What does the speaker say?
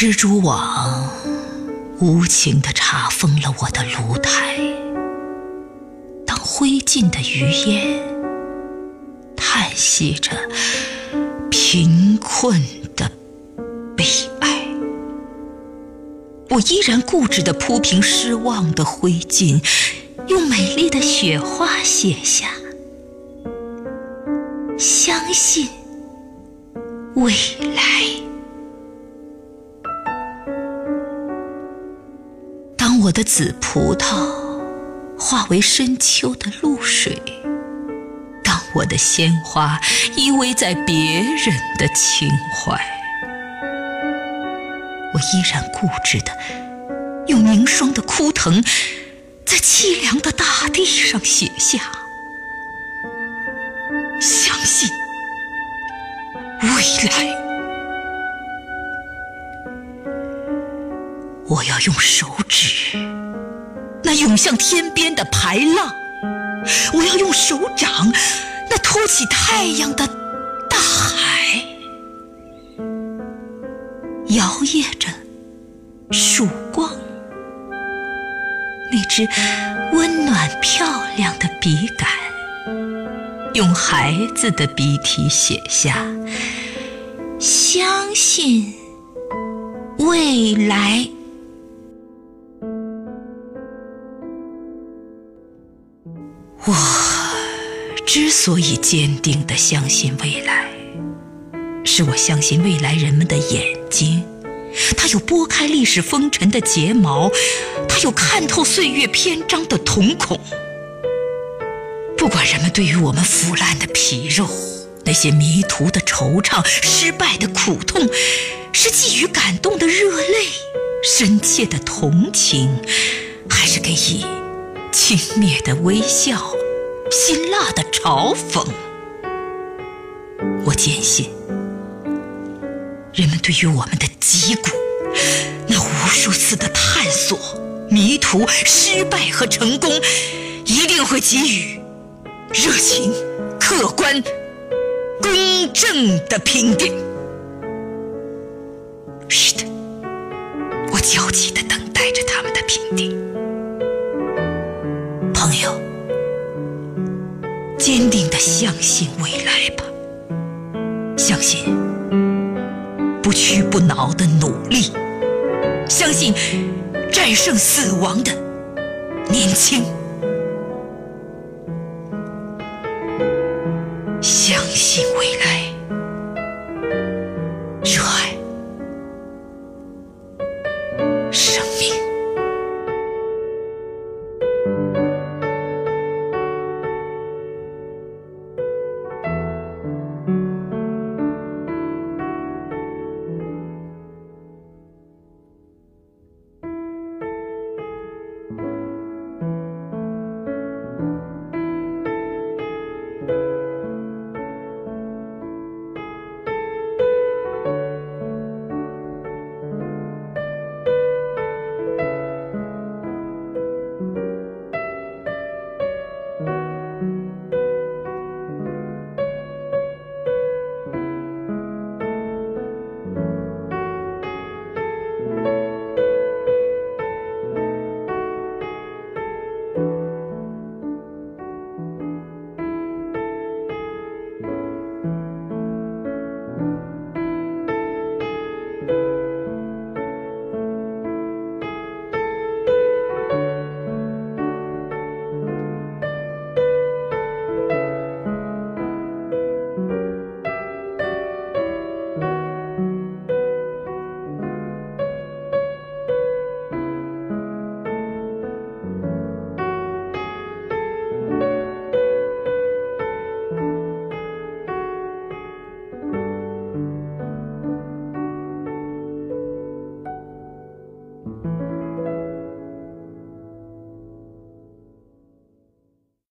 蜘蛛网无情地查封了我的炉台，当灰烬的余烟叹息着贫困的悲哀，我依然固执地铺平失望的灰烬，用美丽的雪花写下：相信未来。我的紫葡萄化为深秋的露水，当我的鲜花依偎在别人的情怀，我依然固执的用凝霜的枯藤，在凄凉的大地上写下：相信未来。我要用手指那涌向天边的排浪，我要用手掌那托起太阳的大海，摇曳着曙光。那支温暖漂亮的笔杆，用孩子的笔体写下：相信未来。我之所以坚定地相信未来，是我相信未来人们的眼睛，它有拨开历史风尘的睫毛，它有看透岁月篇章的瞳孔。不管人们对于我们腐烂的皮肉，那些迷途的惆怅、失败的苦痛，是寄予感动的热泪、深切的同情，还是给予轻蔑的微笑？辛辣的嘲讽，我坚信，人们对于我们的脊骨，那无数次的探索、迷途、失败和成功，一定会给予热情、客观、公正的评定。是的，我焦急地等待着他们的评定，坚定的相信未来吧。相信不屈不挠的努力。相信战胜死亡的年轻。相信未来。热爱生。